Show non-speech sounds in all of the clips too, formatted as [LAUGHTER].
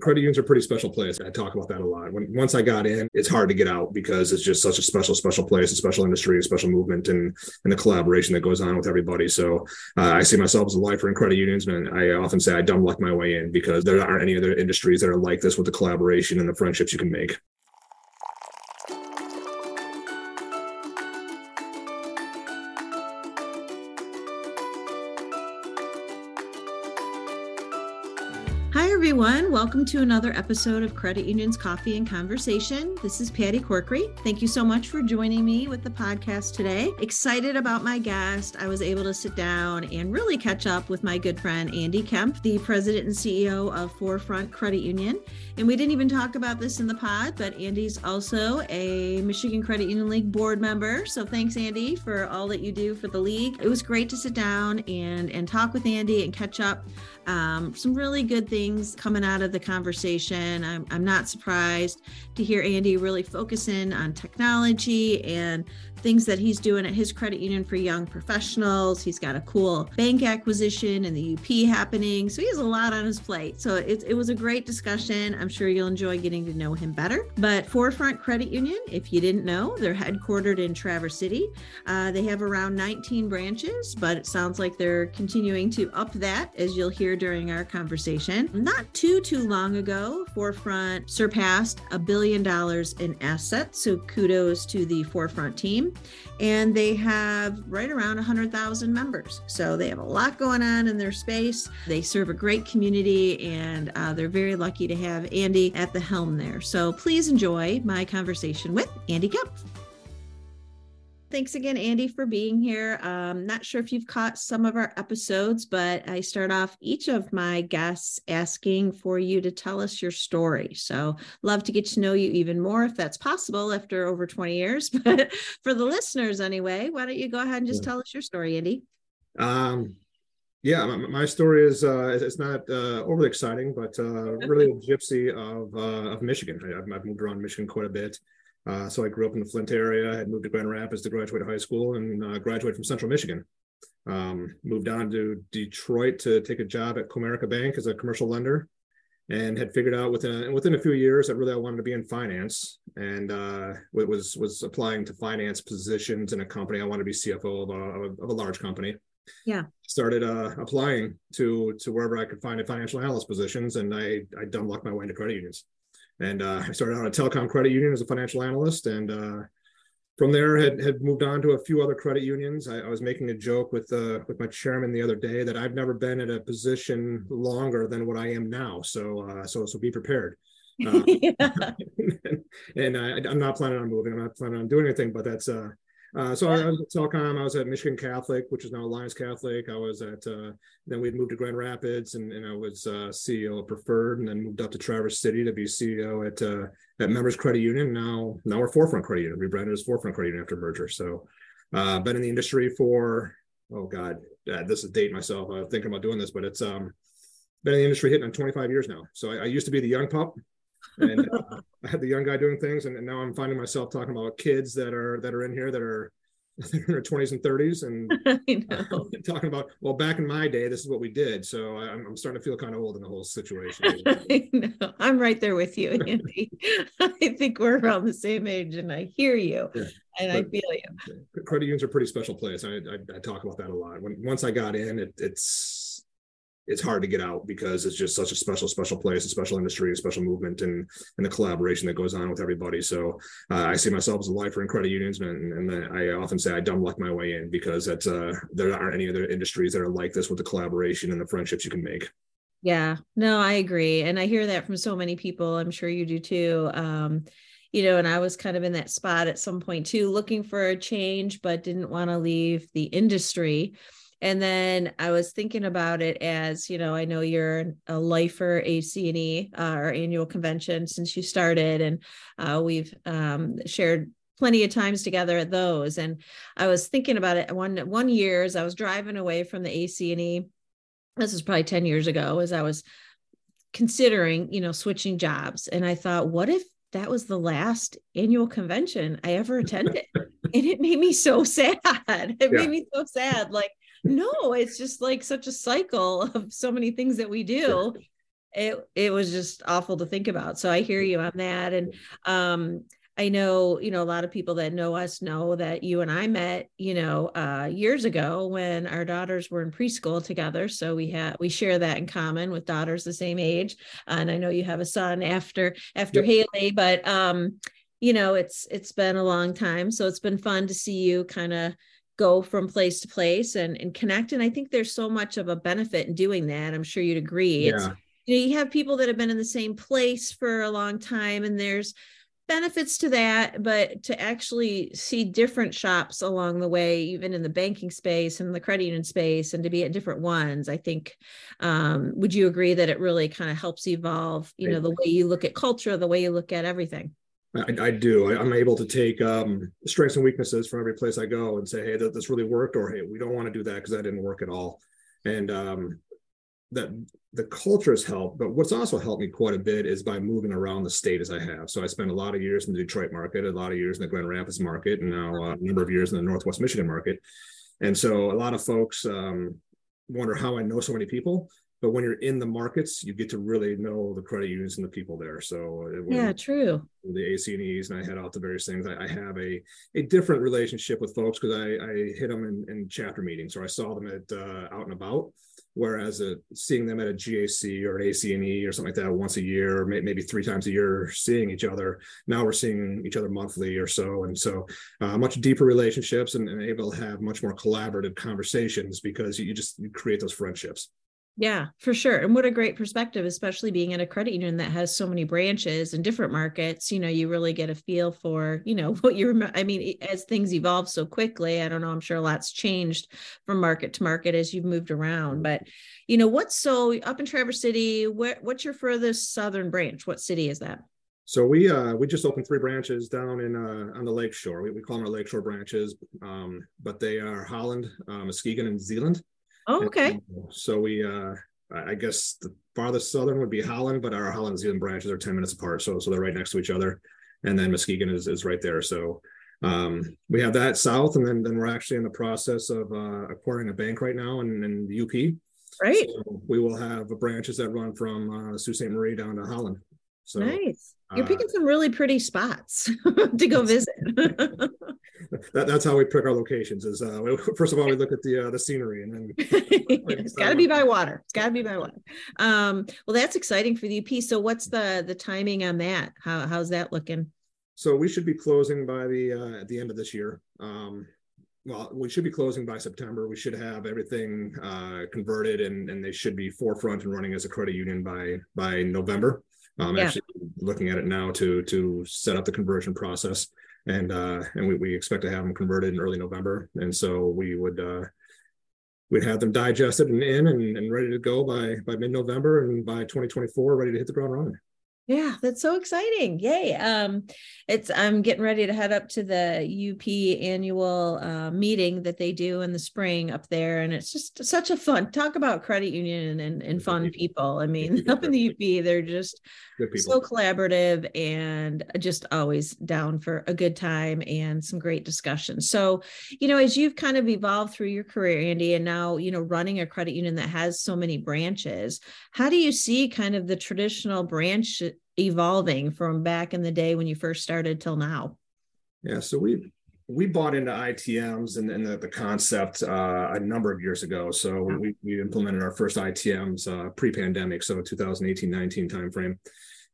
credit unions are a pretty special place. I talk about that a lot. When once I got in, it's hard to get out because it's just such a special, special place, a special industry, a special movement, and and the collaboration that goes on with everybody. So uh, I see myself as a lifer in credit unions, and I often say I dumb luck my way in because there aren't any other industries that are like this with the collaboration and the friendships you can make. Everyone. Welcome to another episode of Credit Unions Coffee and Conversation. This is Patty Corkery. Thank you so much for joining me with the podcast today. Excited about my guest. I was able to sit down and really catch up with my good friend Andy Kempf, the president and CEO of 4Front Credit Union. And we didn't even talk about this in the pod, but Andy's also a Michigan Credit Union League board member. So thanks, Andy, for all that you do for the league. It was great to sit down and and talk with Andy and catch up. Um, some really good things coming out of the conversation. I'm, I'm not surprised to hear Andy really focusing on technology and things that he's doing at his credit union for young professionals. He's got a cool bank acquisition and the UP happening. So he has a lot on his plate. So it, it was a great discussion. I'm sure you'll enjoy getting to know him better. But 4Front Credit Union, if you didn't know, they're headquartered in Traverse City. Uh, they have around 19 branches, but it sounds like they're continuing to up that, as you'll hear during our conversation. Not too, too long ago, 4Front surpassed a billion dollars in assets. So kudos to the 4Front team and they have right around 100,000 members. So they have a lot going on in their space. They serve a great community, and uh, they're very lucky to have Andy at the helm there. So please enjoy my conversation with Andy Kempf. Thanks again, Andy, for being here. Um, not sure if you've caught some of our episodes, but I start off each of my guests asking for you to tell us your story. So, love to get to know you even more if that's possible after over 20 years. [LAUGHS] But for the listeners, anyway, why don't you go ahead and just yeah. tell us your story, Andy? Um, yeah, my, my story is uh, it's not uh, overly exciting, but uh, really a gypsy of uh, of Michigan. I, I've moved around Michigan quite a bit. Uh, so I grew up in the Flint area, had moved to Grand Rapids to graduate high school and uh, graduated from Central Michigan. Um, moved on to Detroit to take a job at Comerica Bank as a commercial lender and had figured out within within a few years that really I wanted to be in finance and uh, was was applying to finance positions in a company. I wanted to be CFO of a, of a, of a large company. Yeah. Started uh, applying to to wherever I could find a financial analyst positions, and I I dumb lucked my way into credit unions. And uh, I started out at Telecom Credit Union as a financial analyst, and uh, from there had had moved on to a few other credit unions. I, I was making a joke with uh, with my chairman the other day that I've never been at a position longer than what I am now. So uh, so so be prepared. Uh, [LAUGHS] yeah. [LAUGHS] and, and I, am not planning on moving. I'm not planning on doing anything. But that's uh, uh, so I, I, was at Telecom. I was at Michigan Catholic, which is now Alliance Catholic. I was at uh, then we'd moved to Grand Rapids, and, and I was uh, CEO of Preferred, and then moved up to Traverse City to be CEO at uh, at Members Credit Union. Now now we're 4Front Credit Union, rebranded as 4Front Credit Union after merger. So uh, been in the industry for oh god, this is date myself. I'm thinking about doing this, but it's um been in the industry hitting on 25 years now. So I, I used to be the young pup and [LAUGHS] uh, I had the young guy doing things, and, and, now I'm finding myself talking about kids that are that are in here that are [LAUGHS] in their 20s and 30s, and [LAUGHS] uh, talking about well, back in my day, this is what we did. So I'm, I'm starting to feel kind of old in the whole situation. I. I'm right there with you, Andy. I think we're around the same age, and I hear you. Yeah. And but, I feel you. Credit unions are a pretty special place. I, I, I talk about that a lot. When once I got in, it, it's it's hard to get out because it's just such a special, special place, a special industry, a special movement, and and the collaboration that goes on with everybody. So uh, I see myself as a lifer in credit unions, and, and I often say I dumb luck my way in because that's uh, there aren't any other industries that are like this with the collaboration and the friendships you can make. Yeah, no, I agree, and I hear that from so many people. I'm sure you do too. Um, you know, and I was kind of in that spot at some point too, looking for a change, but didn't want to leave the industry and then I was thinking about it as, you know, I know you're a lifer AC&E, uh, our annual convention since you started, and uh, we've um, shared plenty of times together at those. And I was thinking about it one one year as I was driving away from the AC&E. This is probably 10 years ago, as I was considering, you know, switching jobs. And I thought, what if that was the last annual convention I ever attended? [LAUGHS] and it made me so [LAUGHS] sad. It yeah. made me so sad. Like no, it's just like such a cycle of so many things that we do. it it was just awful to think about. So I hear you on that. And um I know, you know, a lot of people that know us know that you and I met, you know, uh, years ago when our daughters were in preschool together. So we have we share that in common with daughters the same age. And I know you have a son after after yep. Haley, but um, you know, it's it's been a long time. So it's been fun to see you kind of go from place to place and and connect. And I think there's so much of a benefit in doing that. I'm sure you'd agree. Yeah. It's you know, you have people that have been in the same place for a long time, and there's benefits to that, but to actually see different shops along the way, even in the banking space and the credit union space, and to be at different ones, I think, um, would you agree that it really kind of helps evolve, you know, the way you look at culture, the way you look at everything? I, I do. I, am able to take um, strengths and weaknesses from every place I go and say, hey, that this really worked, or hey, we don't want to do that because that didn't work at all. And um, that the culture has helped, but what's also helped me quite a bit is by moving around the state as I have. So I spent a lot of years in the Detroit market, a lot of years in the Grand Rapids market, and now uh, a number of years in the Northwest Michigan market. And so a lot of folks um, wonder how I know so many people. But when you're in the markets, you get to really know the credit unions and the people there. So yeah, true. The AC&Es and I head out to various things. I, I have a a different relationship with folks because I, I hit them in, in chapter meetings or I saw them at uh, out and about Whereas a, seeing them at a GAC or an AC&E or something like that once a year, or maybe three times a year, seeing each other. Now we're seeing each other monthly or so, and so uh, much deeper relationships and, and, able to have much more collaborative conversations because you just you create those friendships. Yeah, for sure. And what a great perspective, especially being in a credit union that has so many branches and different markets. You know, you really get a feel for, you know, [LAUGHS] what you're, I mean, as things evolve so quickly, I don't know, I'm sure a lot's changed from market to market as you've moved around. But, you know, what's so up in Traverse City, where, what's your furthest southern branch? What city is that? So we uh, we just opened three branches down in uh, on the lakeshore. We, we call them our lakeshore branches, um, but they are Holland, uh, Muskegon, and Zeeland. Oh, okay. So we, uh, I guess the farthest southern would be Holland, but our Holland and Zeeland branches are 10 minutes apart. So, so they're right next to each other. And then Muskegon is, is right there. So um, we have that south, and then, then we're actually in the process of uh, acquiring a bank right now in, in the UP. Right. So we will have branches that run from uh, Sault Ste. Marie down to Holland. So nice. You're uh, picking some really pretty spots [LAUGHS] to go visit. [LAUGHS] that, that's how we pick our locations. Is uh, [LAUGHS] first of all we look at the uh, the scenery, and then it's got to be by water. It's got to be by water. Um, well, that's exciting for the UP. So, what's the the timing on that? How how's that looking? So we should be closing by the uh, at the end of this year. Um, well, we should be closing by September. We should have everything uh, converted, and and they should be 4Front and running as a credit union by by November. I'm yeah. actually looking at it now to to set up the conversion process, and uh, and we, we expect to have them converted in early November, and so we would uh, we'd have them digested and in and, and ready to go by by mid November, and by 2024 ready to hit the ground running. Yeah, that's so exciting. Yay. Um, it's I'm getting ready to head up to the UP annual uh, meeting that they do in the spring up there. And it's just such a fun talk about credit union and, and fun people. I mean, up in the UP, they're just so collaborative and just always down for a good time and some great discussion. So, you know, as you've kind of evolved through your career, Andy, and now, you know, running a credit union that has so many branches, how do you see kind of the traditional branch evolving from back in the day when you first started till now? Yeah, so we we bought into ITMs and, and the, the, concept uh, a number of years ago. So we, we implemented our first ITMs uh, pre-pandemic, so 2018-19 timeframe.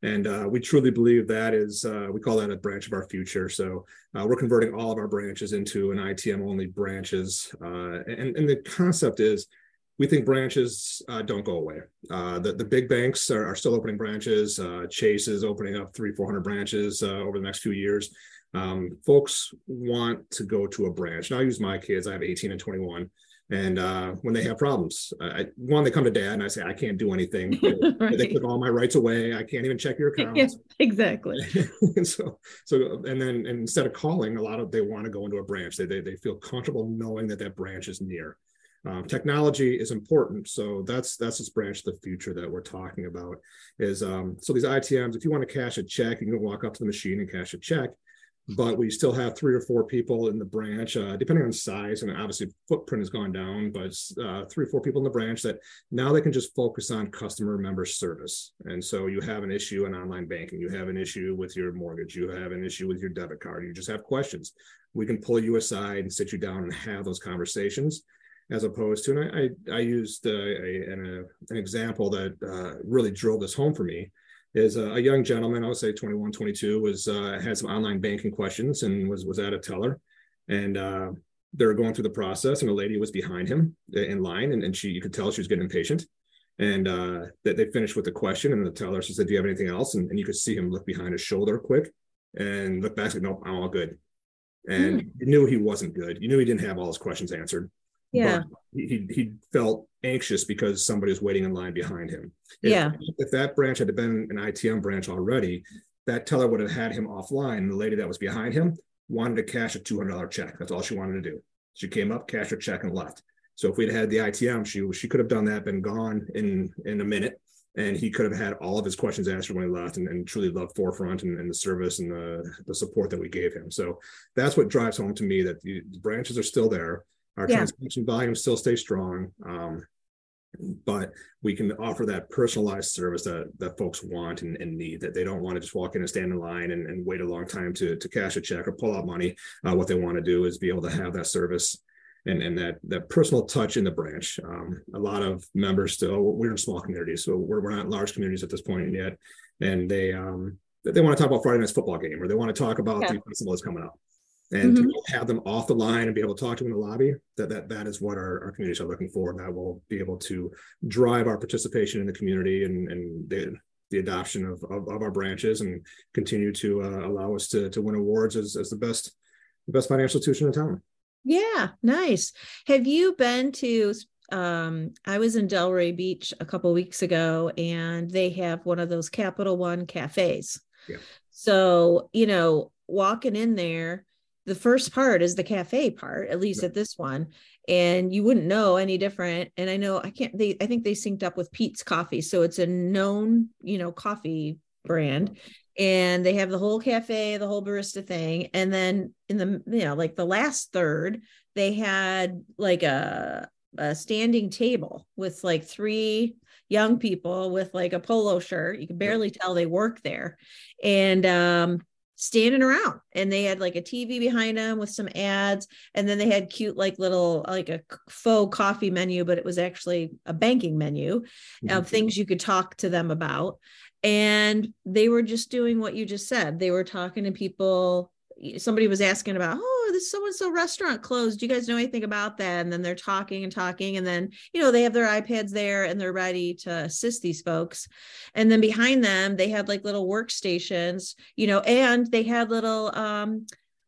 And uh, we truly believe that is, uh, we call that a branch of our future. So uh, we're converting all of our branches into an ITM only branches. Uh, and, and the concept is we think branches uh, don't go away. Uh, the, the big banks are, are still opening branches. Uh, Chase is opening up three, 400 branches uh, over the next few years. Um, folks want to go to a branch. Now I use my kids. I have 18 and 21. And uh, when they have problems, I, one, they come to dad and I say, I can't do anything. [LAUGHS] right. They took all my rights away. I can't even check your account. Yeah, exactly. [LAUGHS] and so, so, and then and instead of calling, a lot of they want to go into a branch. They, they, they feel comfortable knowing that that branch is near. Um, technology is important, so that's that's this branch of the future that we're talking about. Is um, so these ITMs, if you want to cash a check, you can walk up to the machine and cash a check. but we still have three or four people in the branch, uh, depending on size. And obviously, footprint has gone down, but uh, three or four people in the branch that now they can just focus on customer member service. And so you have an issue in online banking, you have an issue with your mortgage, you have an issue with your debit card, you just have questions. We can pull you aside and sit you down and have those conversations. As opposed to, and I, I used uh, a, an, a, an example that uh, really drove this home for me is a, a young gentleman, I would say 21, 22, was uh, had some online banking questions and was was at a teller, and uh, they were going through the process, and a lady was behind him in line, and, and she you could tell she was getting impatient. And uh, that they finished with the question, and the teller she said, "Do you have anything else?" And, and you could see him look behind his shoulder quick, and look back. Said, "Nope, I'm all good." And mm. you knew he wasn't good. You knew he didn't have all his questions answered. Yeah. he he felt anxious because somebody was waiting in line behind him. If, yeah. If that branch had been an ITM branch already, that teller would have had him offline. And the lady that was behind him wanted to cash a $200 check. That's all she wanted to do. She came up, cashed her check, and left. So if we'd had the ITM, she she could have done that, been gone in in a minute, and he could have had all of his questions answered when he left, and, and truly loved 4Front and, and, the service and the the support that we gave him. So that's what drives home to me that the, the branches are still there. Our yeah. transaction volume still stays strong. Um, but we can offer that personalized service that that folks want and, and need that they don't want to just walk in and stand in line and, and wait a long time to to cash a check or pull out money uh, what they want to do is be able to have that service and and that that personal touch in the branch um, a lot of members still we're in small communities so we're, we're not large communities at this point yet and they um they want to talk about friday night's football game or they want to talk about yeah. the festival that's coming up and mm-hmm. to have them off the line and be able to talk to them in the lobby that that, that is what our, our communities are looking for and that will be able to drive our participation in the community and, and the, the adoption of, of, of our branches and continue to uh, allow us to, to win awards as, as the best the best financial institution in town yeah nice have you been to um, I was in Delray Beach a couple weeks ago, and they have one of those Capital One cafes. Yeah. So you know, walking in there, the first part is the cafe part, at least at this one. And you wouldn't know any different. And I know I can't, they, I think they synced up with Peet's Coffee. So it's a known, you know, coffee brand. And they have the whole cafe, the whole barista thing. And then in the, you know, like the last third, they had like a, a standing table with like three young people with like a polo shirt. You can barely tell they work there. And um, standing around. And they had like a TV behind them with some ads. And then they had cute like little like a faux coffee menu but it was actually a banking menu mm-hmm. of things you could talk to them about. And they were just doing what you just said. They were talking to people somebody was asking about oh this so and so restaurant closed. Do you guys know anything about that? And then they're talking and talking. And then, you know, they have their iPads there and they're ready to assist these folks. And then behind them, they had like little workstations, you know, and they had little, um,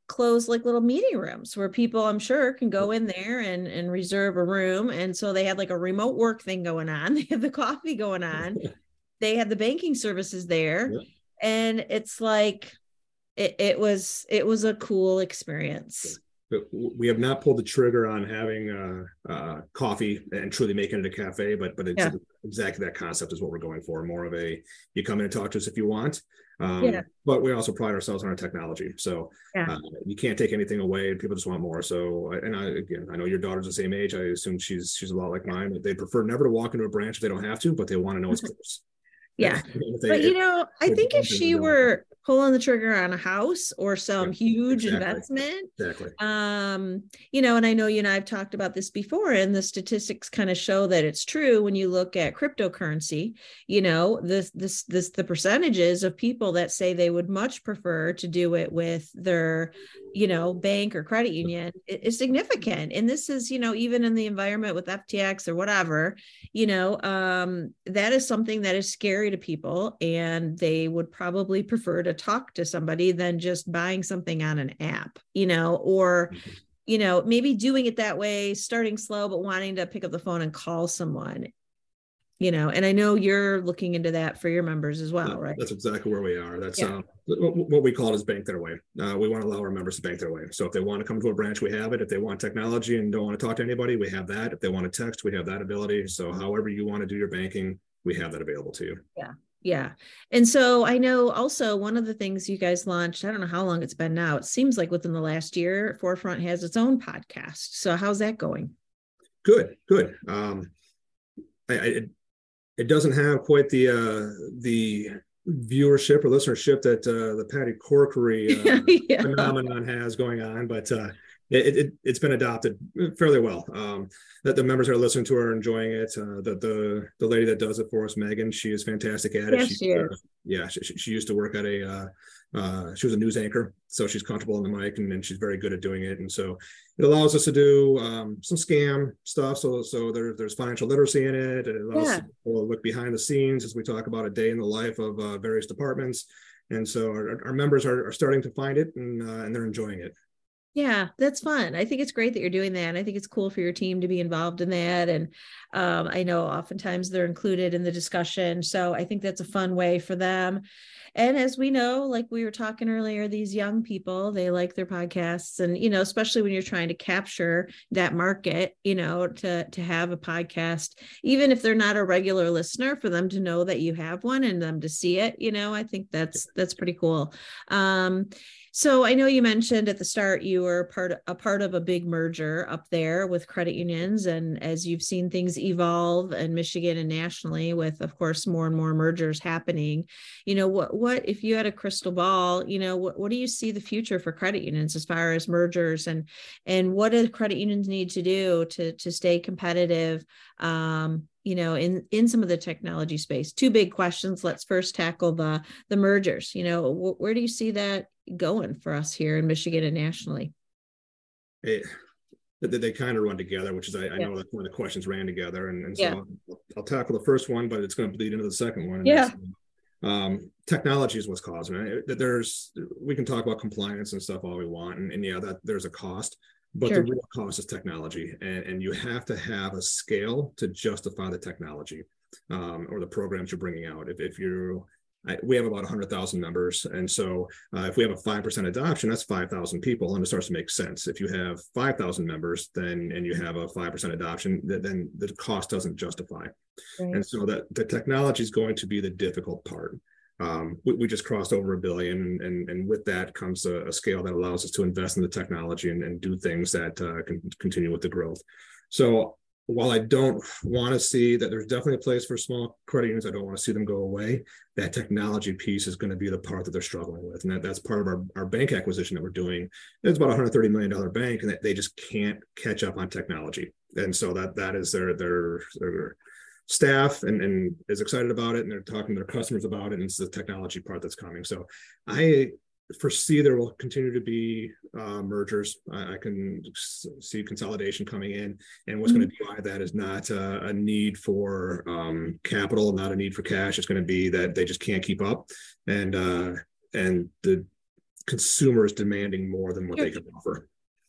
closed like little meeting rooms where people i'm sure can go in there and and reserve a room and so they had like a remote work thing going on [LAUGHS] they had the coffee going on [LAUGHS] they had the banking services there yeah. and it's like it, it was it was a cool experience. But we have not pulled the trigger on having uh, uh, coffee and truly making it a cafe but but it's yeah. exactly that concept is what we're going for more of a you come in and talk to us if you want. Um, yeah. but we also pride ourselves on our technology. So yeah. uh, you can't take anything away. And people just want more. So and i again i know your daughter's the same age. I assume she's she's a lot like mine they prefer never to walk into a branch if they don't have to but they want to know it's [LAUGHS] close. Yeah. They, but you know i think if she were pulling the trigger on a house or some yeah, huge exactly. investment. Exactly. Um, you know, and I know you and I've talked about this before, and the statistics kind of show that it's true when you look at cryptocurrency. You know, this this this the percentages of people that say they would much prefer to do it with their, you know, bank or credit union is significant. And this is, you know, even in the environment with FTX or whatever, you know, um, that is something that is scary to people, and they would probably prefer to talk to somebody than just buying something on an app, you know, or, mm-hmm. you know, maybe doing it that way, starting slow, but wanting to pick up the phone and call someone you know and i know you're looking into that for your members as well right that's exactly where we are that's yeah. uh, what we call it is bank their way uh, we want to allow our members to bank their way so if they want to come to a branch we have it if they want technology and don't want to talk to anybody we have that if they want to text we have that ability so however you want to do your banking we have that available to you yeah Yeah. And so I know also one of the things you guys launched, I don't know how long it's been now. It seems like within the last year, 4Front has its own podcast. So how's that going? Good, good. Um, I, I it, doesn't have quite the uh, the viewership or listenership that uh, the Patty Corkery uh, [LAUGHS] yeah. phenomenon has going on, but uh, it, it has been adopted fairly well. Um, that the members that are listening to are enjoying it. Uh, the the the lady that does it for us, Megan, she is fantastic at it. Yes, she, she is. Uh, yeah, she, she, used to work at a uh, she was a news anchor, so she's comfortable on the mic and, and she's very good at doing it. And so it allows us to do um, some scam stuff. So so there, there's financial literacy in it. It allows yeah. us to look behind the scenes as we talk about a day in the life of uh, various departments. And so our, our members are, are starting to find it and uh, and they're enjoying it. Yeah, that's fun. I think it's great that you're doing that. I think it's cool for your team to be involved in that. And um, I know oftentimes they're included in the discussion. So I think that's a fun way for them. And as we know, like we were talking earlier, these young people, they like their podcasts. And, you know, especially when you're trying to capture that market, you know, to to have a podcast, even if they're not a regular listener, for them to know that you have one and them to see it, you know, I think that's that's pretty cool. Um, so I know you mentioned at the start you were part a part of a big merger up there with credit unions, and as you've seen things evolve in Michigan and nationally, with of course more and more mergers happening, you know what what if you had a crystal ball, you know what what do you see the future for credit unions as far as mergers and and what do credit unions need to do to to stay competitive? Um, you know in in some of the technology space two big questions let's first tackle the the mergers you know wh- where do you see that going for us here in michigan and nationally. It, they, they kind of run together which is i, I know that one of the questions ran together. And, and so yeah. I'll, I'll, tackle the first one but it's going to bleed into the second one. Yeah. um, technology is what's causing it. There's we can talk about compliance and stuff all we want. And, and yeah that there's a cost but sure. the real cost is technology. And, and you have to have a scale to justify the technology um, or the programs you're bringing out. If, if you we have about 100,000 members. And so uh, if we have a 5% adoption, that's 5,000 people and it starts to make sense. If you have 5,000 members, then, and you have a 5% adoption, then the cost doesn't justify. Right. And so that the technology is going to be the difficult part um, we, we, just crossed over a billion and, and, and with that comes a, a, scale that allows us to invest in the technology and, and do things that uh, can continue with the growth so while i don't want to see that there's definitely a place for small credit unions i don't want to see them go away that technology piece is going to be the part that they're struggling with. And that, that's part of our, our bank acquisition that we're doing. It's about a 130 million dollar bank and they just can't catch up on technology. And so that that is their their their staff and, and is excited about it and they're talking to their customers about it and it's the technology part that's coming. So i foresee there will continue to be uh, mergers. I, I, can see consolidation coming in. And what's mm-hmm. going to drive that is not uh, a need for um, capital not a need for cash. It's going to be that they just can't keep up. And uh, and the consumer is demanding more than what they can offer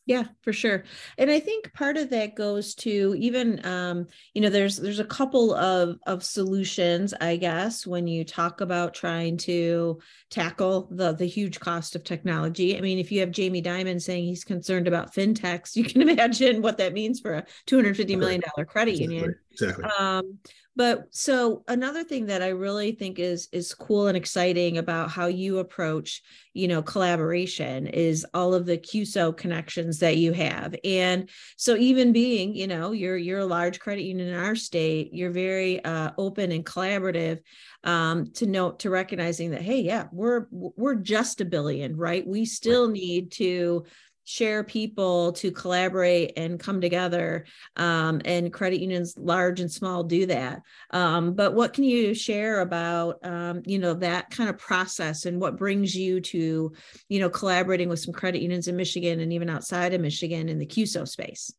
yeah for sure. And i think part of that goes to even um, you know there's there's a couple of of solutions i guess when you talk about trying to tackle the the huge cost of technology. I mean if you have jamie dimon saying he's concerned about fintechs [LAUGHS] you can imagine what that means for a 250 million dollar credit exactly. union. Exactly. Um, but so another thing that i really think is is cool and exciting about how you approach you know collaboration is all of the CUSO connections that you have. And so even being you know you're you're a large credit union in our state you're very uh, open and collaborative um, to note to recognizing that hey yeah we're we're just a billion right? We still need to share people to collaborate and come together um, and credit unions large and small do that um, but what can you share about um, you know that kind of process and what brings you to you know collaborating with some credit unions in michigan and even outside of michigan in the CUSO space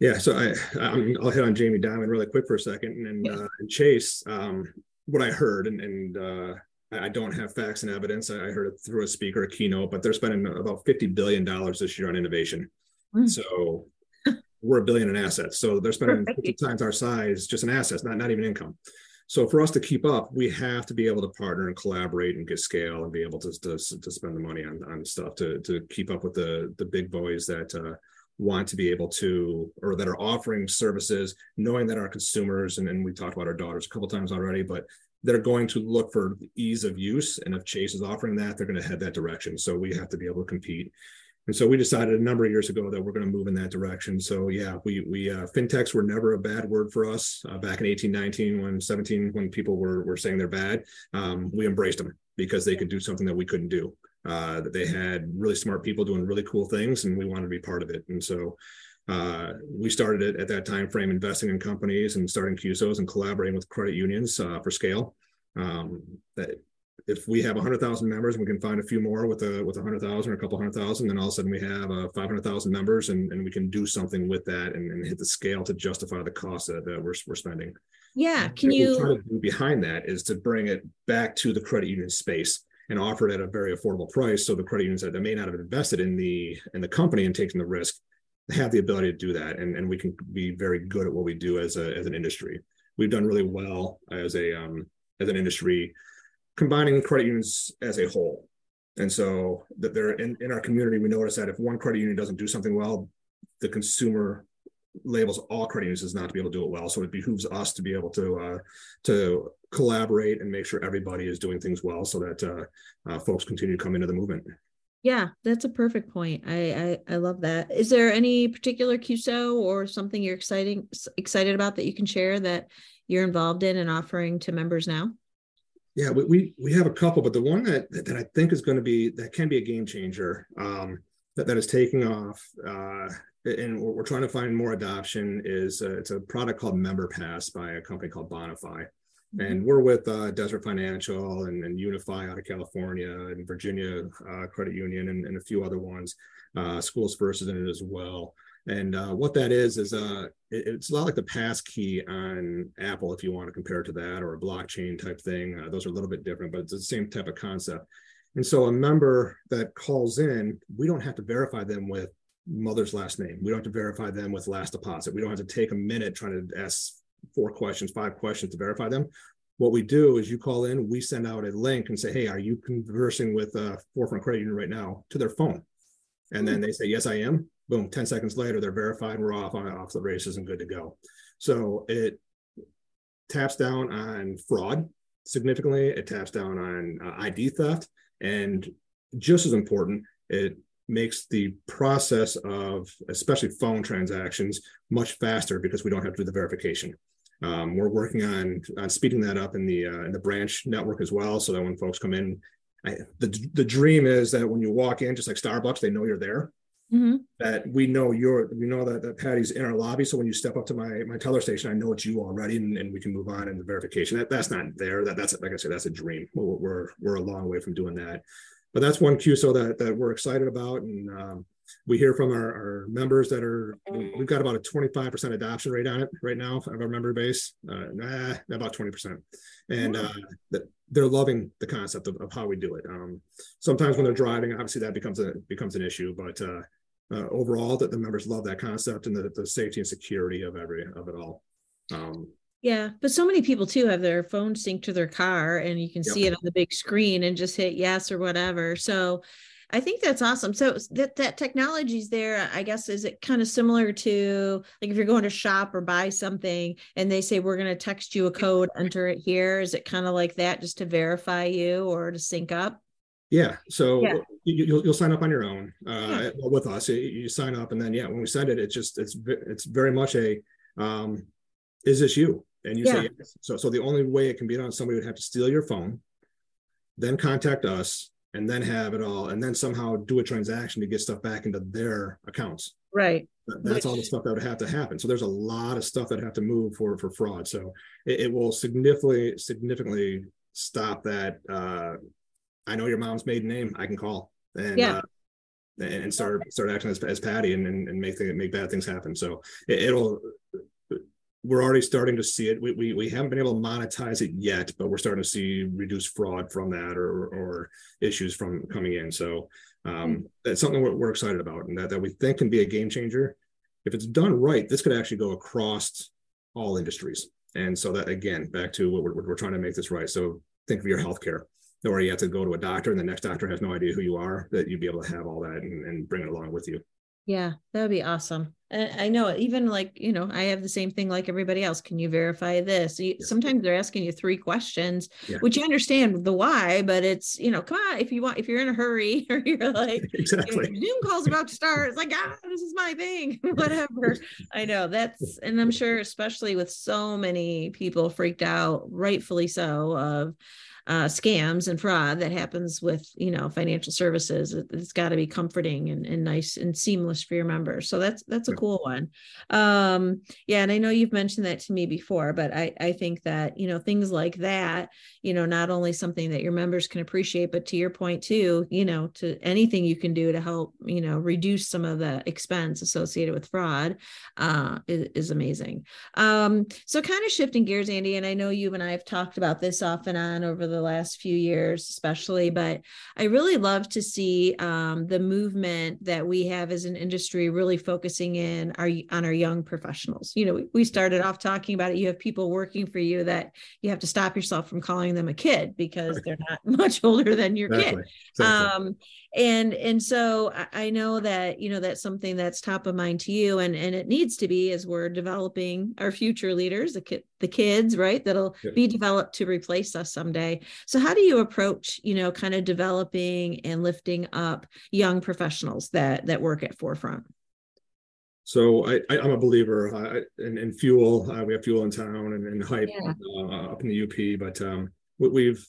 yeah, so I i will hit on Jamie Dimon really quick for a second, and, yeah. uh, and Chase. Um, what I heard, and, and uh, I don't have facts and evidence. I heard it through a speaker, a keynote, but they're spending about $50 billion this year on innovation. Mm. So [LAUGHS] we're a billion in assets. So they're spending 50 times our size just in assets, not, not even income. So for us to keep up, we have to be able to partner and collaborate and get scale and be able to, to, to spend the money on, on stuff to, to keep up with the, the big boys that uh, want to be able to, or that are offering services, knowing that our consumers, and, and we talked about our daughters a couple times already, but they're going to look for ease of use. And if Chase is offering that, they're going to head that direction. So we have to be able to compete. And so we decided a number of years ago that we're going to move in that direction. So yeah, we we uh, fintechs were never a bad word for us uh, back in 18, 19, when 17, when people were were saying they're bad. Um, we embraced them because they could do something that we couldn't do. Uh, that they had really smart people doing really cool things, and we wanted to be part of it. And so uh, we started it at that time frame investing in companies and starting CUSOs and collaborating with credit unions uh, for scale. Um, that if we have 100,000 members and we can find a few more with a with 100,000 or a couple hundred thousand, then all of a sudden we have uh, 500,000 members and, and we can do something with that and, and hit the scale to justify the cost that, that we're, we're spending. Yeah. Can you behind that is to bring it back to the credit union space and offer it at a very affordable price. So the credit unions that, that may not have invested in the in the company and taking the risk have the ability to do that. And, and we can be very good at what we do as a as an industry. We've done really well as a um, as an industry combining credit unions as a whole. And so that they're in, in our community, we notice that if one credit union doesn't do something well, the consumer labels all credit unions as not to be able to do it well. So it behooves us to be able to uh, to collaborate and make sure everybody is doing things well, so that uh, uh, folks continue to come into the movement. Yeah, that's a perfect point. I, I I love that. Is there any particular CUSO or something you're exciting excited about that you can share that you're involved in and offering to members now? Yeah, we, we, we have a couple, but the one that, that I think is going to be that can be a game changer um, that, that is taking off, uh, and we're, we're, trying to find more adoption is uh, it's a product called Member Pass by a company called Bonifii. And we're with uh, Desert Financial and, and, UNIFY out of California and Virginia uh, Credit Union and, and, a few other ones. Uh, Schools First is in it as well. And uh, what that is is uh, it, it's a lot like the pass key on Apple, if you want to compare it to that, or a blockchain type thing. Uh, those are a little bit different, but it's the same type of concept. And so a member that calls in, we don't have to verify them with mother's last name. We don't have to verify them with last deposit. We don't have to take a minute trying to ask four questions, five questions to verify them. What we do is you call in, we send out a link and say, hey, are you conversing with a 4Front Credit Union right now to their phone? And then they say, yes, I am boom, 10 seconds later, they're verified, we're off on off the races and good to go. So it taps down on fraud significantly, it taps down on uh, ID theft, and just as important, it makes the process of especially phone transactions much faster because we don't have to do the verification. Um, we're working on on speeding that up in the uh, in the branch network as well, so that when folks come in, I, the the dream is that when you walk in, just like Starbucks, they know you're there. Mm-hmm. That we know you're, we know that, that Patty's in our lobby. So when you step up to my my teller station, I know it's you already, and, and we can move on in the verification. That that's not there. That that's like I said, that's a dream. We're we're, we're a long way from doing that, but that's one CUSO that that we're excited about, and um, we hear from our, our, members that are we've got about a 25% adoption rate on it right now of our member base uh, nah, about 20% and uh, they're loving the concept of, of how we do it um, sometimes when they're driving obviously that becomes a becomes an issue but uh, uh, overall that the members love that concept and the, the safety and security of every of it all. Um, yeah, but so many people too have their phone synced to their car and you can yep. see it on the big screen and just hit yes or whatever. So I think that's awesome. So that that technology is there. I guess is it kind of similar to like if you're going to shop or buy something and they say we're going to text you a code, enter it here. Is it kind of like that just to verify you or to sync up? Yeah. So yeah. You, will you'll sign up on your own uh, yeah. with us. You, you, sign up, and then yeah, when we send it, it's just it's it's very much a um, is this you? And you yeah. say yes. So so the only way it can be done, somebody would have to steal your phone, then contact us, and then have it all, and then somehow do a transaction to get stuff back into their accounts. Right. That's all the stuff that would have to happen. So there's a lot of stuff that have to move for for fraud. So it, it will significantly significantly stop that uh, I know your mom's maiden name. I can call and yeah. uh, and start start acting as, as Patty and, and, and make things, make bad things happen. So it, will we're already starting to see it. We, we we haven't been able to monetize it yet, but we're starting to see reduced fraud from that or or issues from coming in. So um, mm-hmm. that's something we're, we're excited about and that, that we think can be a game changer. If it's done right, this could actually go across all industries. And so that again, back to what we're, we're trying to make this right. So think of your healthcare or you have to go to a doctor and the next doctor has no idea who you are, that you'd be able to have all that and, and bring it along with you. Yeah, that would be awesome. I know even like, you know, I have the same thing like everybody else. Can you verify this? You, yes. Sometimes they're asking you three questions, yeah. which you understand the why, but it's, you know, come on, if you want, if you're in a hurry [LAUGHS] or you're like, [LAUGHS] exactly. Zoom call's about to start, it's like, ah, this is my thing, [LAUGHS] whatever. I know that's, and I'm sure, especially with so many people freaked out, rightfully so, of, uh, scams and fraud that happens with you know financial services it, has got to be comforting and, and nice and seamless for your members. So that's that's a cool one. Um yeah and i know you've mentioned that to me before but i i think that you know things like that you know not only something that your members can appreciate but to your point too you know to anything you can do to help you know reduce some of the expense associated with fraud uh is, is amazing. Um so kind of shifting gears andy and i know you and i have talked about this off and on over the last few years, especially. But I really love to see um, the movement that we have as an industry really focusing in our on our young professionals. You know, we started off talking about it. You have people working for you that you have to stop yourself from calling them a kid because they're not [LAUGHS] much older than your exactly. kid. Exactly. Um, and and so I know that you know that's something that's top of mind to you, and and it needs to be as we're developing our future leaders, the kid, the kids, right? That'll be developed to replace us someday. So how do you approach you know kind of developing and lifting up young professionals that that work at 4Front? So I, I am a believer uh, in, in fuel. Uh, we have fuel in town and, and hype yeah. uh, up in the UP, but um, we've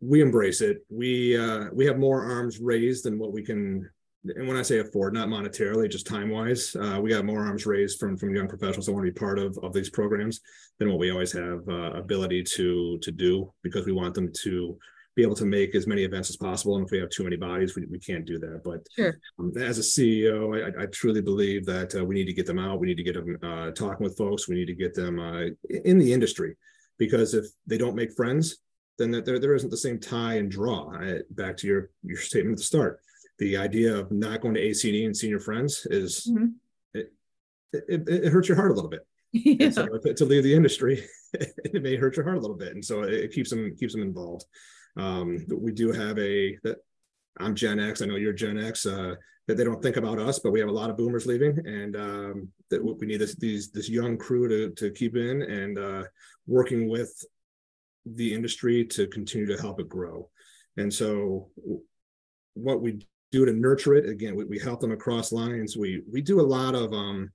we embrace it. We uh, we have more arms raised than what we can. And when I say afford, not monetarily, just time wise, uh, we got more arms raised from from young professionals that want to be part of of these programs than what we always have uh, ability to to do because we want them to be able to make as many events as possible. And if we have too many bodies, we, we can't do that. But sure. um, as a CEO, I, I, truly believe that uh, we need to get them out. We need to get them uh, talking with folks. We need to get them uh, in the industry because if they don't make friends, then that there, there isn't the same tie and draw. I, back to your your statement at the start, the idea of not going to ACD and seeing your friends is mm-hmm. it, it, it hurts your heart a little bit. [LAUGHS] Yeah. So to, to, leave the industry, [LAUGHS] it may hurt your heart a little bit, and so it, keeps them keeps them involved. Um, we do have a that I'm Gen X. I know you're Gen X. Uh, that they don't think about us, but we have a lot of boomers leaving, and um, that we need this these this young crew to to keep in and uh, working with the industry to continue to help it grow. And so what we do to nurture it, again, we, we help them across lines. We we do a lot of um,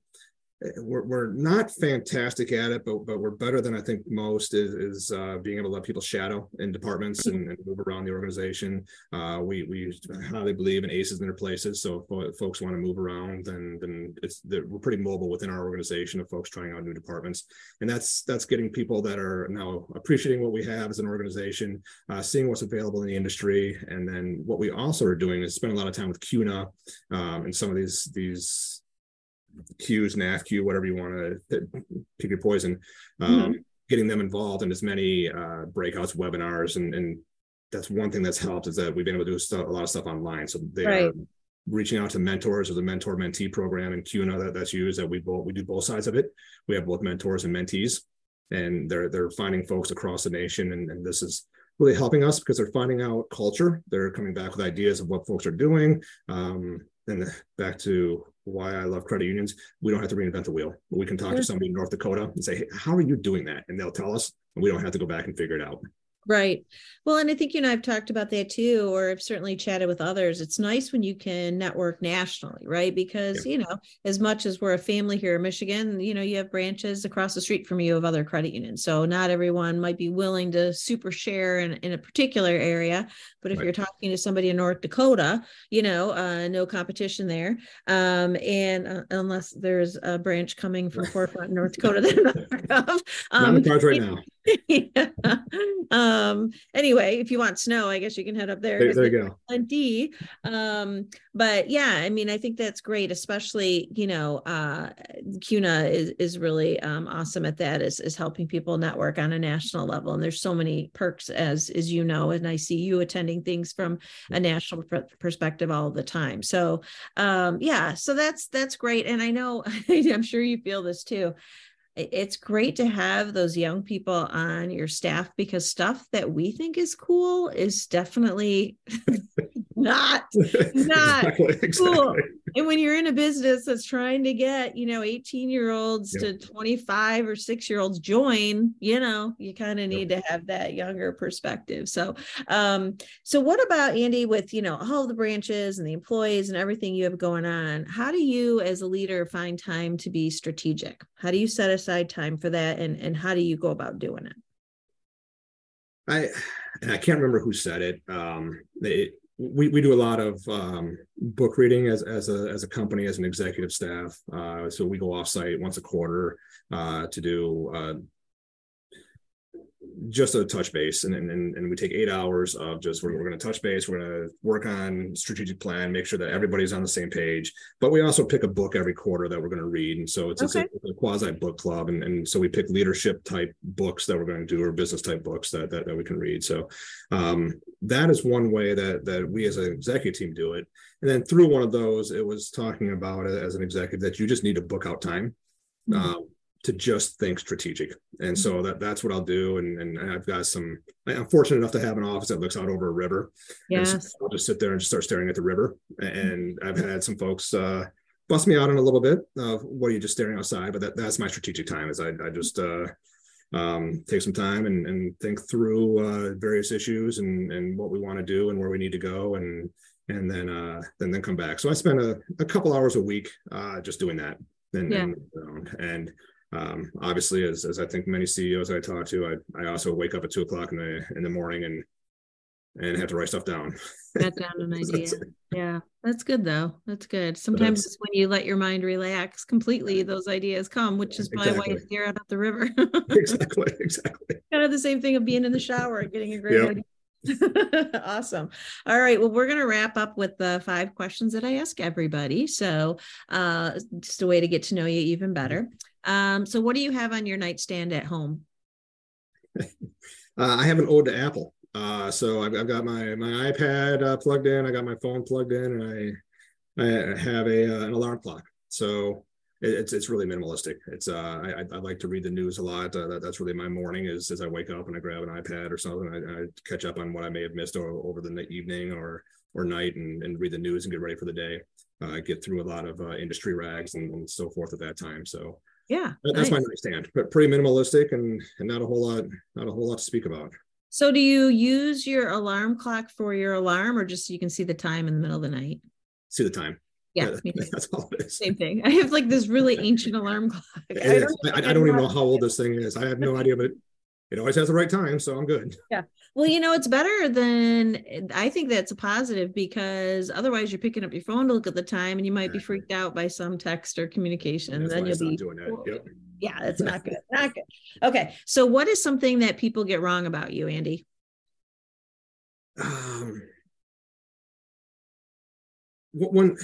we're, we're not fantastic at it, but but we're better than I think most is, is uh, being able to let people shadow in departments and, and move around the organization. Uh, we we highly believe in aces in their places. So if folks want to move around, then then it's we're pretty mobile within our organization of folks trying out new departments, and that's that's getting people that are now appreciating what we have as an organization, uh, seeing what's available in the industry, and then what we also are doing is spend a lot of time with CUNA um, and some of these these Qs, NAFCU, whatever you want to pick your poison, um, mm-hmm. getting them involved in as many uh, breakouts, webinars, and, and that's one thing that's helped is that we've been able to do stuff, a lot of stuff online. So they right. are reaching out to mentors or the mentor mentee program and CUNA that, that's used that we both we do both sides of it. We have both mentors and mentees, and they're they're finding folks across the nation, and, and this is really helping us because they're finding out culture. They're coming back with ideas of what folks are doing. Um, and back to why I love credit unions. We don't have to reinvent the wheel. We can talk to somebody in North Dakota and say, hey, how are you doing that? And they'll tell us, and we don't have to go back and figure it out. Right. Well, and I think, you know, I've talked about that too, or I've certainly chatted with others. It's nice when you can network nationally, right? Because, yeah. you know, as much as we're a family here in Michigan, you know, you have branches across the street from you of other credit unions. So not everyone might be willing to super share in, in a particular area. But if right. you're talking to somebody in North Dakota, you know, uh, no competition there. Um, and uh, unless there's a branch coming from 4Front North Dakota that I'm [LAUGHS] not heard of. Um, the cards right now. [LAUGHS] yeah. Um, anyway, if you want snow, I guess you can head up there. There, there you go. Plenty. Um, but yeah, I mean, I think that's great, especially, you know, uh, CUNA is, is really um, awesome at that, is, is helping people network on a national level. And there's so many perks as, as you know, and I see you attending things from a national pr- perspective all the time. So um, yeah, so that's, that's great. And I know, [LAUGHS] I'm sure you feel this too it's great to have those young people on your staff because stuff that we think is cool is definitely [LAUGHS] not [LAUGHS] not exactly, cool and when you're in a business that's trying to get, you know, 18 year olds Yep. to 25 or six year olds join, you know, you kind of Yep. need to have that younger perspective. So, um, so what about Andy with, you know, all the branches and the employees and everything you have going on? How do you as a leader find time to be strategic? How do you set aside time for that? And, and how do you go about doing it? I and I can't remember who said it. Um, it we, we do a lot of um, book reading as, as a as a company as an executive staff. Uh, so we go offsite once a quarter uh, to do uh, just a touch base, and, and and we take eight hours of just we're, we're going to touch base. We're going to work on strategic plan, make sure that everybody's on the same page. But we also pick a book every quarter that we're going to read, and so it's, Okay. it's a, a quasi book club, and, and so we pick leadership type books that we're going to do or business type books that, that that we can read. So um, that is one way that that we as an executive team do it. And then through one of those, it was talking about as an executive that you just need to book out time Mhm. um, to just think strategic. And so that that's what I'll do. And, and I've got some, I'm fortunate enough to have an office that looks out over a river. And so I'll just sit there and just start staring at the river. And I've had some folks uh, bust me out on a little bit of what are you just staring outside? But that, that's my strategic time is I, I just uh, um, take some time and, and think through uh, various issues and, and what we want to do and where we need to go. And, and then, uh, then, then come back. So I spend a, a couple hours a week uh, just doing that. And, Yeah. and, and um, obviously, as, as I think many CEOs I talk to, I, I also wake up at two o'clock in the in the morning and and have to write stuff down. Got [LAUGHS] down an idea. That's- Yeah, that's good though. That's good. Sometimes it's- it's when you let your mind relax completely, those ideas come, which is probably why you Exactly. stare out at the river. [LAUGHS] [LAUGHS] exactly, exactly. kind of the same thing of being in the shower and getting a great Yep. idea. awesome. All right. Well, we're going to wrap up with the five questions that I ask everybody. So, uh, just a way to get to know you even better. Um, so, what do you have on your nightstand at home? Uh, I have an ode to Apple. Uh, so I've, I've got my my iPad uh, plugged in. I got my phone plugged in, and I I have a uh, an alarm clock. So it, it's it's really minimalistic. It's uh I I I like to read the news a lot. Uh, that, that's really my morning is as I wake up and I grab an iPad or something. I, I catch up on what I may have missed over, over the evening or or night and, and read the news and get ready for the day. Uh, get through a lot of industry rags and, and so forth at that time. So Yeah. that- that's my nice. nightstand, but pretty minimalistic and, and not a whole lot not a whole lot to speak about. So, do you use your alarm clock for your alarm or just so you can see the time in the middle of the night? See the time. Yeah. Too. [LAUGHS] that's all it is. Same thing. [LAUGHS] I have like this really ancient alarm clock. It is. I, I, don't even know. how old this thing is. I have no idea, but it always has the right time, so I'm good. Yeah. Well, you know, it's better than I think that's a positive because otherwise you're picking up your phone to look at the time and you might be freaked out by some text or communication. Then you'll be doing that. Yep. yeah, that's not good. [LAUGHS] Not good. Okay. So what is something that people get wrong about you, Andy? Um, when,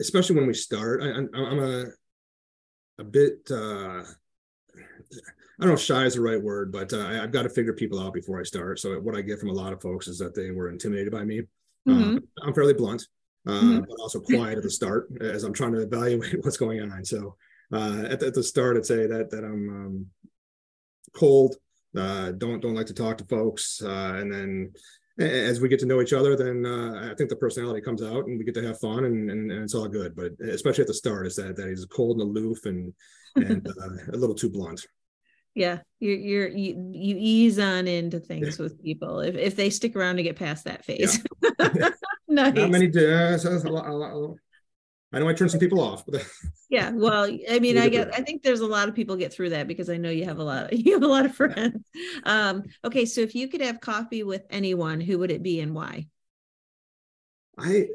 especially when we start, I, I'm, I'm a a bit. Uh, I don't know if shy is the right word, but uh, I, I've got to figure people out before I start. So what I get from a lot of folks is that they were intimidated by me. Mhm. Uh, I'm fairly blunt, uh, Mhm. but also quiet at the start as I'm trying to evaluate [LAUGHS] what's going on. So uh, at, the, at the start, I'd say that that I'm um, cold, uh, don't don't like to talk to folks, uh, and then as we get to know each other, then uh, I think the personality comes out and we get to have fun and, and, and it's all good. But especially at the start, is that that he's cold and aloof and and [LAUGHS] uh, a little too blunt. Yeah, you're you're you, you ease on into things with people if if they stick around to get past that phase. [LAUGHS] [LAUGHS] nice. Not many. Uh, so a lot, a lot, a lot- I know I turned some people off, but [LAUGHS] Yeah, well, I mean, I get I think there's a lot of people get through that because I know you have a lot you have a lot of friends. Um, okay, so if you could have coffee with anyone, who would it be and why? I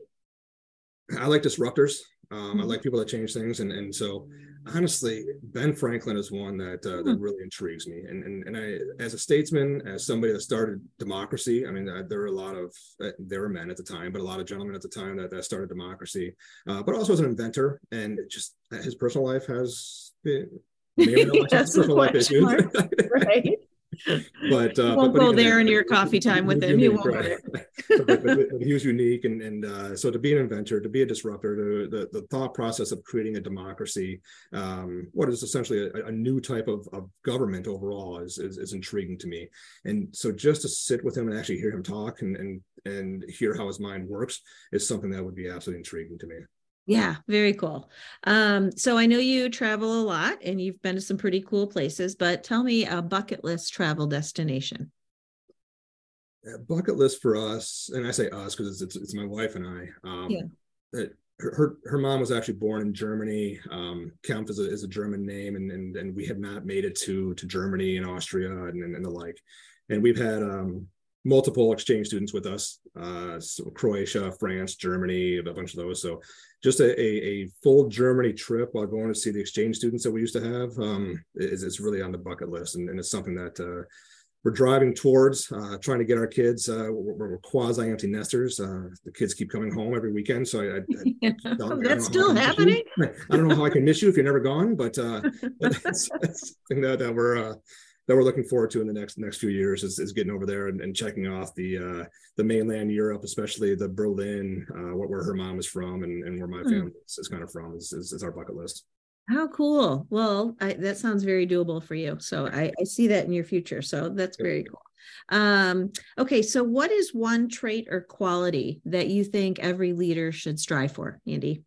I like disruptors. Um, I Mhm. like people that change things, and and so honestly, Ben Franklin is one that uh, that really intrigues me. And and and I, as a statesman, as somebody that started democracy, I mean, uh, there were a lot of uh, there were men at the time, but a lot of gentlemen at the time that that started democracy. Uh, but also as an inventor, and just his personal life has. Been, may or may not [LAUGHS] Yes, personal life issues. right? [LAUGHS] but uh, won't but- go there in your [LAUGHS] coffee time with him. You won't right. [LAUGHS] but, but- but he was unique, and and uh, so to be an inventor, to be a disruptor, to the, the thought process of creating a democracy, um, what is essentially a, a new type of, of government overall, is, is is intriguing to me. And so just to sit with him and actually hear him talk and and and hear how his mind works is something that would be absolutely intriguing to me. Yeah, very cool. Um, so I know you travel a lot and you've been to some pretty cool places, but tell me a bucket list travel destination. A bucket list for us, and I say us because it's, it's, it's my wife and I. Um, yeah. her her mom was actually born in Germany. Um, Kempf is a, is a German name, and, and and we have not made it to to Germany and Austria and, and, and the like. And we've had um, multiple exchange students with us uh, so croatia france germany a bunch of those. So just a, a, a, full germany trip while going to see the exchange students that we used to have um, is, is really on the bucket list. And, and it's something that uh, we're driving towards uh, trying to get our kids uh, we're, we're, quasi empty nesters. Uh, the kids keep coming home every weekend. So i, I, I [LAUGHS] that's still happening? [LAUGHS] I don't know how i can miss you if you're never gone but uh, [LAUGHS] that's, that's something that, that we're uh, that we're looking forward to in the next next few years is, is getting over there and, and checking off the uh, the mainland Europe, especially the Berlin, uh, where her mom is from and, and where my hmm. family is, is, kind of from is, is, is, our bucket list. How cool! Well, I, that sounds very doable for you. So I, I see that in your future. So that's very cool. Um, okay, so what is one trait or quality that you think every leader should strive for, Andy?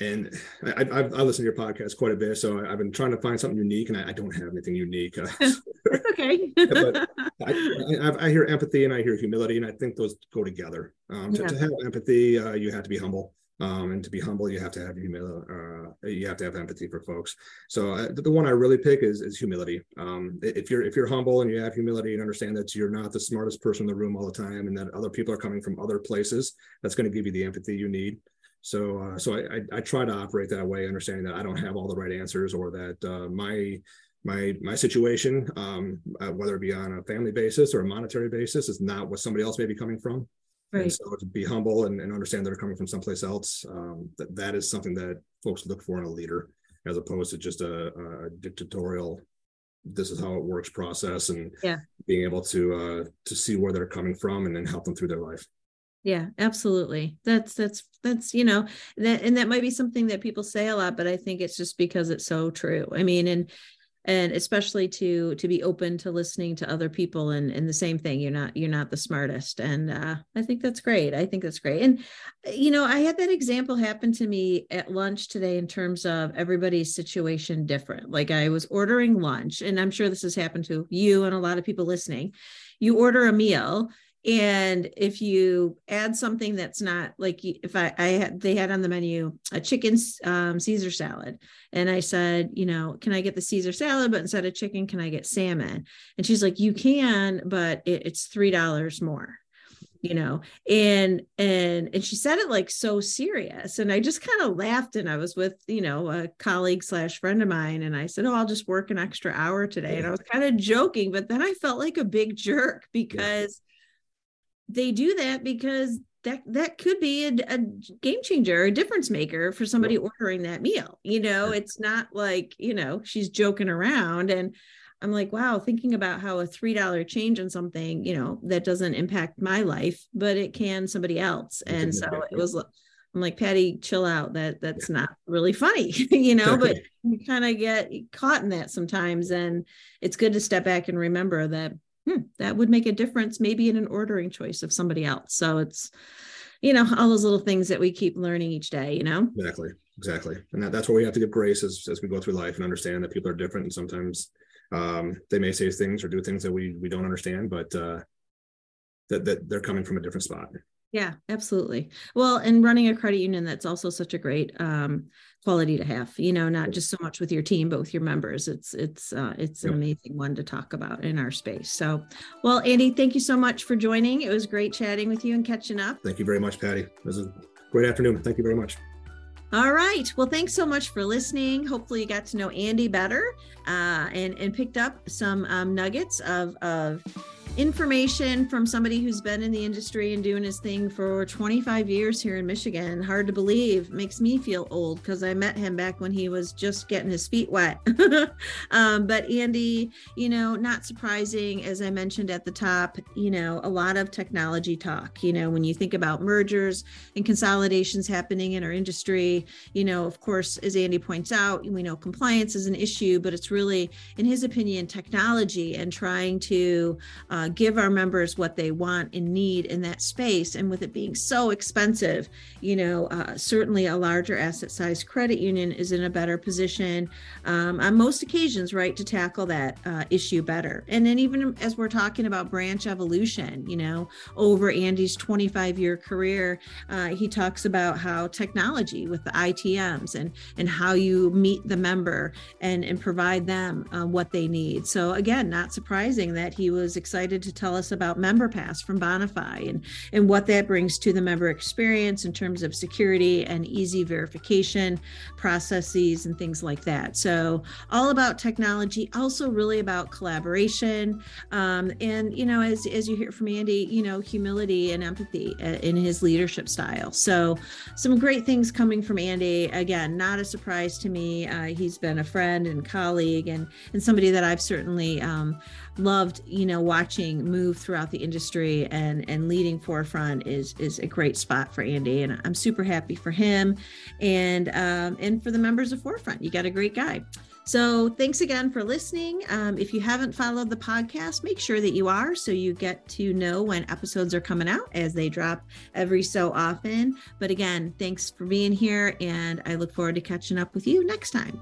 And I, I've, I listen to your podcast quite a bit, so I've been trying to find something unique, and I, I don't have anything unique. Uh, [LAUGHS] [LAUGHS] okay. but I, I, hear empathy and I hear humility, and I think those go together. Um, to, yeah. to, have empathy, uh, you have to be humble, um, and to be humble, you have to have humility. Uh, you have to have empathy for folks. So uh, the one I really pick is, is humility. Um, if you're if you're humble and you have humility and understand that you're not the smartest person in the room all the time, and that other people are coming from other places, that's going to give you the empathy you need. So, uh, so I, I, I, try to operate that way, understanding that I don't have all the right answers, or that uh, my my my situation, um, uh, whether it be on a family basis or a monetary basis, is not what somebody else may be coming from. Right. And so to be humble and, and understand that they're coming from someplace else, um, that that is something that folks look for in a leader, as opposed to just a, a dictatorial this is how it works process and yeah. being able to uh, to see where they're coming from and then help them through their life yeah absolutely. That's that's that's you know that and that might be something that people say a lot but i think it's just because it's so true. I mean and and especially to to be open to listening to other people and and the same thing you're not you're not the smartest. And uh, i think that's great. I think that's great. And you know i had that example happen to me at lunch today in terms of everybody's situation different. Like i was ordering lunch and i'm sure this has happened to you and a lot of people listening. You order a meal and if you add something that's not like if i i had they had on the menu a chicken um, caesar salad. And i said you know can i get the caesar salad? But instead of chicken can i get salmon? And she's like you can but it, it's three dollars more you know? And and and she said it like so serious. And i just kind of laughed and i was with you know a colleague slash friend of mine. And i said oh i'll just work an extra hour today. And i was kind of joking but then i felt like a big jerk because they do that because that that could be a, a game changer a difference maker for somebody yeah. ordering that meal. You know it's not like you know she's joking around and i'm like wow thinking about how a three dollar change in something you know that doesn't impact my life but it can somebody else. And so it was i'm like patty chill out. That that's not really funny [LAUGHS] you know but [LAUGHS] you kind of get caught in that sometimes and it's good to step back and remember that hmm, that would make a difference maybe in an ordering choice of somebody else. So it's, you know, all those little things that we keep learning each day, you know? Exactly. Exactly. And that, that's where we have to give grace as, as we go through life and understand that people are different. And sometimes um, they may say things or do things that we, we don't understand, but uh, that, that they're coming from a different spot. Yeah, absolutely. Well, and running a credit union, that's also such a great um, quality to have. You know, not just so much with your team, but with your members. It's it's uh, it's an amazing one to talk about in our space. So, well, Andy, thank you so much for joining. It was great chatting with you and catching up. Thank you very much, Patty. It was a great afternoon. Thank you very much. All right. Well, thanks so much for listening. Hopefully, you got to know Andy better uh, and and picked up some um, nuggets of of information from somebody who's been in the industry and doing his thing for 25 years here in Michigan. Hard to believe. Makes me feel old because I met him back when he was just getting his feet wet. [LAUGHS] um, but Andy, you know, not surprising, as I mentioned at the top, you know, a lot of technology talk. You know, when you think about mergers and consolidations happening in our industry, you know, of course, as Andy points out, we know compliance is an issue, but it's really, in his opinion, technology and trying to uh, give our members what they want and need in that space. And with it being so expensive, you know, uh, certainly a larger asset size credit union is in a better position um, on most occasions, right, to tackle that uh, issue better. And then even as we're talking about branch evolution, you know, over Andy's 25 year career, uh, he talks about how technology with the ITMs and and how you meet the member and and provide them uh, what they need. So again, not surprising that he was excited to tell us about MemberPass from Bonifii and and what that brings to the member experience in terms of security and easy verification processes and things like that. So all about technology, also really about collaboration, um, and you know, as as you hear from Andy, you know, humility and empathy uh, in his leadership style. So some great things coming from Andy. Again, not a surprise to me. Uh, he's been a friend and colleague, and and somebody that I've certainly um, loved. You know, watching move throughout the industry and and leading 4Front is is a great spot for Andy, and I'm super happy for him, and um, and for the members of 4Front. You got a great guy. So thanks again for listening. Um, if you haven't followed the podcast, make sure that you are so you get to know when episodes are coming out as they drop every so often. But again, thanks for being here, and I look forward to catching up with you next time.